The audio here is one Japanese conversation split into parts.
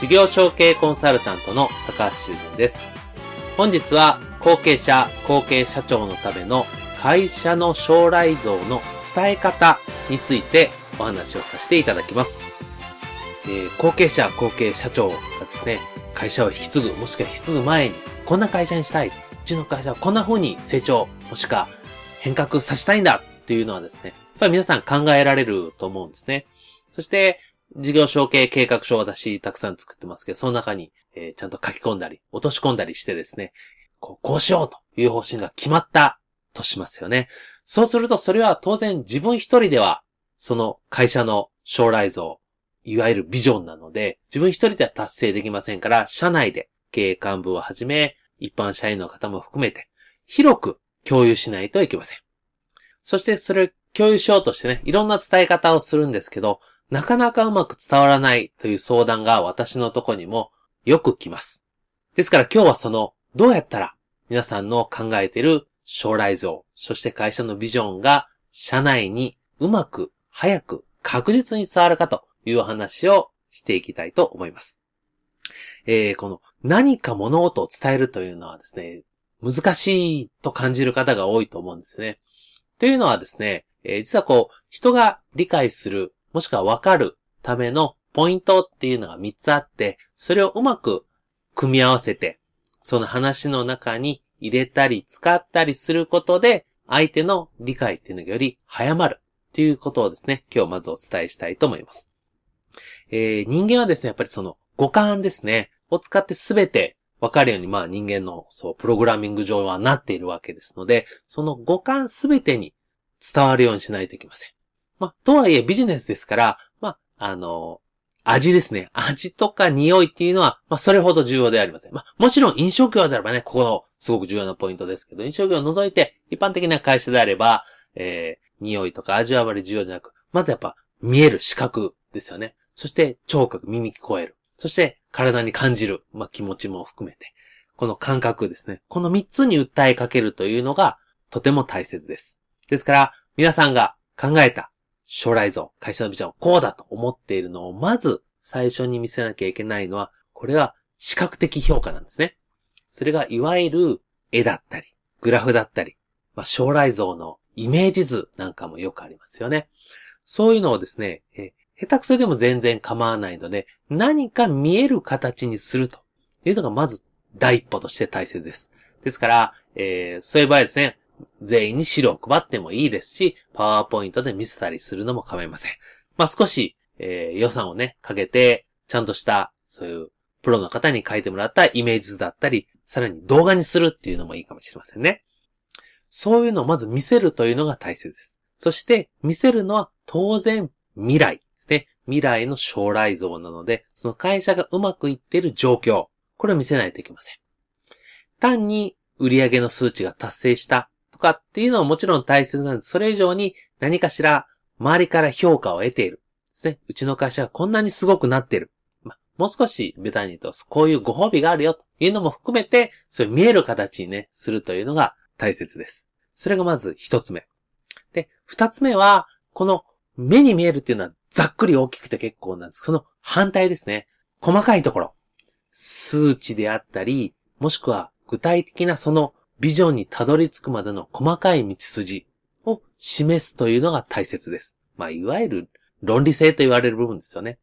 事業承継コンサルタントの高橋修人です。本日は後継者、後継社長のための会社の将来像の伝え方についてお話をさせていただきます。えー、後継者、後継社長がですね、会社を引き継ぐ、もしくは引き継ぐ前に、こんな会社にしたい。うちの会社はこんな風に成長、もしくは変革させたいんだっていうのはですね、やっぱり皆さん考えられると思うんですね。そして、事業承継計画書を私たくさん作ってますけど、その中に、えー、ちゃんと書き込んだり、落とし込んだりしてですね、こうこうしようという方針が決まったとしますよね。そうするとそれは当然自分一人では、その会社の将来像、いわゆるビジョンなので、自分一人では達成できませんから、社内で経営幹部をはじめ、一般社員の方も含めて、広く共有しないといけません。そしてそれを共有しようとしてね、いろんな伝え方をするんですけど、なかなかうまく伝わらないという相談が私のとこにもよく来ます。ですから今日はその、どうやったら皆さんの考えている将来像、そして会社のビジョンが社内にうまく、早く、確実に伝わるかというお話をしていきたいと思います。えー、この何か物事を伝えるというのはですね、難しいと感じる方が多いと思うんですね。というのはですね、えー、実はこう、人が理解するもしくはわかるためのポイントっていうのが3つあって、それをうまく組み合わせて、その話の中に入れたり使ったりすることで、相手の理解っていうのがより早まるっていうことをですね、今日まずお伝えしたいと思います。えー、人間はですね、やっぱりその五感ですね、を使ってすべてわかるように、まあ人間の、そう、プログラミング上はなっているわけですので、その五感すべてに伝わるようにしないといけません。ま、とはいえビジネスですから、まあ、の、味ですね。味とか匂いっていうのは、まあ、それほど重要ではありません。まあ、もちろん飲食業であればね、ここのすごく重要なポイントですけど、飲食業を除いて、一般的な会社であれば、えー、匂いとか味はあまり重要じゃなく、まずやっぱ、見える視覚ですよね。そして、聴覚、耳聞こえる。そして、体に感じる。まあ、気持ちも含めて。この感覚ですね。この三つに訴えかけるというのが、とても大切です。ですから、皆さんが考えた将来像、会社のビジョン、こうだと思っているのを、まず最初に見せなきゃいけないのは、これは視覚的評価なんですね。それがいわゆる絵だったり、グラフだったり、まあ、将来像のイメージ図なんかもよくありますよね。そういうのをですね、え下手くそでも全然構わないので、何か見える形にするというのがまず第一歩として大切です。ですから、えー、そういう場合ですね、全員に資料を配ってもいいですし、パワーポイントで見せたりするのも構いません。まあ、少し、えー、予算をね、かけて、ちゃんとした、そういう、プロの方に書いてもらったイメージ図だったり、さらに動画にするっていうのもいいかもしれませんね。そういうのをまず見せるというのが大切です。そして、見せるのは当然未来ですね。未来の将来像なので、その会社がうまくいっている状況、これを見せないといけません。単に売上の数値が達成したかっていうのはもちろん大切なんです。それ以上に何かしら周りから評価を得ている。ですね。うちの会社がこんなにすごくなっている。まもう少しベタに言うと、こういうご褒美があるよというのも含めて、そういう見える形にね、するというのが大切です。それがまず一つ目。で、二つ目は、この目に見えるっていうのはざっくり大きくて結構なんです。その反対ですね。細かいところ。数値であったり、もしくは具体的なそのビジョンにたどり着くまでの細かい道筋を示すというのが大切です。まあ、いわゆる論理性と言われる部分ですよね。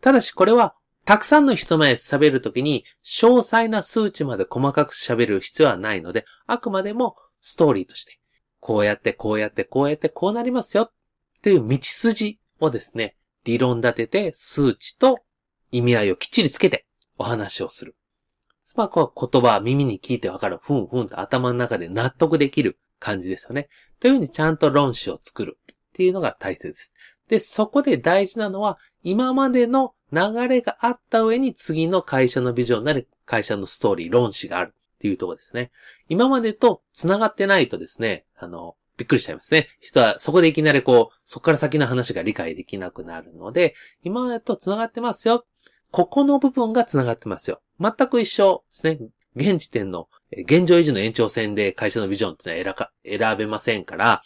ただしこれは、たくさんの人前で喋るときに、詳細な数値まで細かく喋る必要はないので、あくまでもストーリーとして、こうやってこうやってこうやってこうなりますよっていう道筋をですね、理論立てて数値と意味合いをきっちりつけてお話をする。まあ、こう言葉、耳に聞いてわかる、ふんふんと頭の中で納得できる感じですよね。というふうにちゃんと論旨を作るっていうのが大切です。で、そこで大事なのは、今までの流れがあった上に次の会社のビジョンなり、会社のストーリー、論旨があるっていうところですね。今までと繋がってないとですね、あの、びっくりしちゃいますね。人はそこでいきなりこう、そこから先の話が理解できなくなるので、今までと繋がってますよ。ここの部分が繋がってますよ。全く一緒ですね。現時点の現状維持の延長線で会社のビジョンっていうのは選べませんから、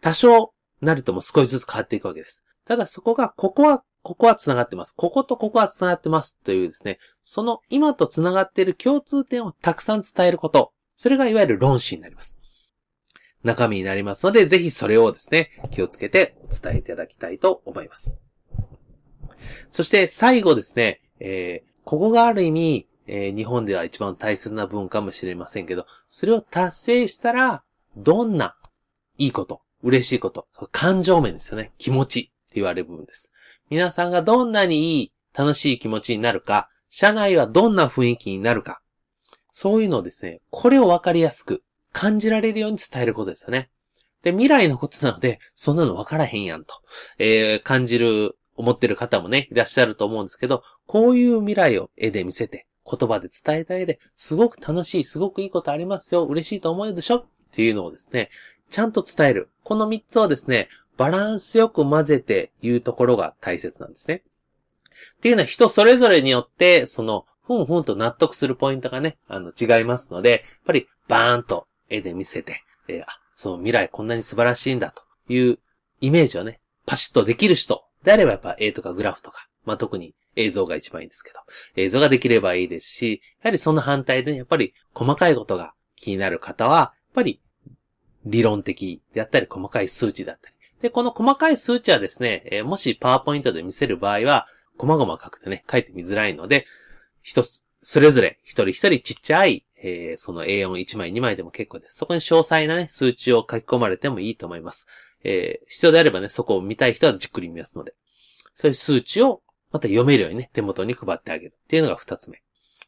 多少なるとも少しずつ変わっていくわけです。ただそこが、ここは、ここは繋がってます。こことここは繋がってますというですね、その今と繋がっている共通点をたくさん伝えること。それがいわゆる論旨になります。中身になりますので、ぜひそれをですね、気をつけてお伝えいただきたいと思います。そして最後ですね、えー、ここがある意味、えー、日本では一番大切な文かもしれませんけど、それを達成したら、どんないいこと、嬉しいこと、感情面ですよね。気持ちって言われる部分です。皆さんがどんなにいい、楽しい気持ちになるか、社内はどんな雰囲気になるか、そういうのをですね、これをわかりやすく感じられるように伝えることですよね。で、未来のことなので、そんなのわからへんやんと、えー、感じる思ってる方もね、いらっしゃると思うんですけど、こういう未来を絵で見せて、言葉で伝えた絵で、すごく楽しい、すごくいいことありますよ、嬉しいと思うでしょ？っていうのをですね、ちゃんと伝える。この3つをですね、バランスよく混ぜて言うところが大切なんですね。っていうのは人それぞれによって、その、ふんふんと納得するポイントがね、あの、違いますので、やっぱりバーンと絵で見せて、えー、あ、その未来こんなに素晴らしいんだというイメージをね、パシッとできる人であればやっぱ絵とかグラフとか、まあ、特に映像が一番いいんですけど、映像ができればいいですし、やはりその反対でね、やっぱり細かいことが気になる方は、やっぱり理論的であったり細かい数値だったり。で、この細かい数値はですね、え、もしパワーポイントで見せる場合は、細々書くとね、書いてみづらいので、一つ、それぞれ一人一人ちっちゃい、えー、その A41 枚2枚でも結構です。そこに詳細なね、数値を書き込まれてもいいと思います。えー、必要であればね、そこを見たい人はじっくり見ますので。そういう数値をまた読めるようにね、手元に配ってあげるっていうのが二つ目。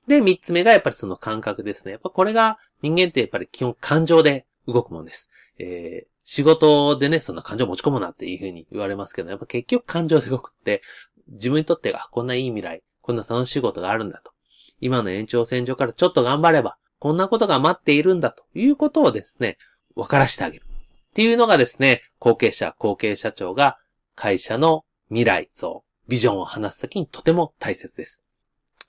で、三つ目がやっぱりその感覚ですね。やっぱこれが人間ってやっぱり基本感情で動くもんです。えー、仕事でね、そんな感情持ち込むなっていうふうに言われますけど、やっぱ結局感情で動くって、自分にとってあ、こんないい未来、こんな楽しいことがあるんだと。今の延長線上からちょっと頑張れば、こんなことが待っているんだということをですね、分からしてあげる。っていうのがですね、後継者、後継社長が会社の未来像、ビジョンを話すときにとても大切です。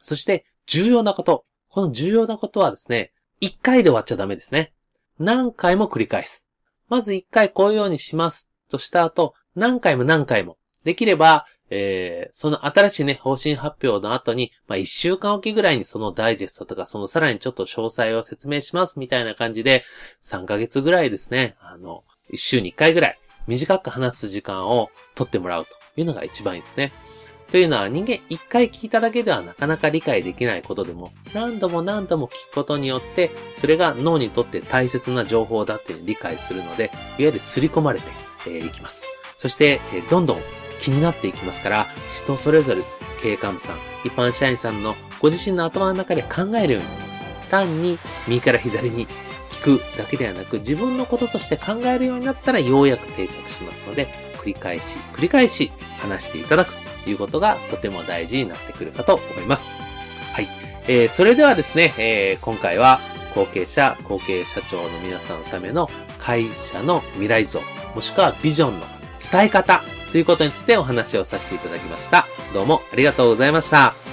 そして、重要なこと。この重要なことはですね、一回で終わっちゃダメですね。何回も繰り返す。まず一回こういうようにしますとした後、何回も何回も。できれば、えー、その新しいね、方針発表の後に、まあ、一週間おきぐらいにそのダイジェストとか、そのさらにちょっと詳細を説明しますみたいな感じで、3ヶ月ぐらいですね、あの、週に一回ぐらい、短く話す時間を取ってもらうというのが一番いいですね。というのは人間一回聞いただけではなかなか理解できないことでも、何度も何度も聞くことによって、それが脳にとって大切な情報だっていうのを理解するので、いわゆる刷り込まれてい、きます。そして、どんどん気になっていきますから、人それぞれ経営幹部さん、一般社員さんのご自身の頭の中で考えるようになります。単に右から左に聞くだけではなく、自分のこととして考えるようになったらようやく定着しますので、繰り返し、繰り返し話していただくということがとても大事になってくるかと思います。はい。えー、それではですね、えー、今回は後継者、後継社長の皆さんのための会社の未来像、もしくはビジョンの伝え方ということについてお話をさせていただきました。どうもありがとうございました。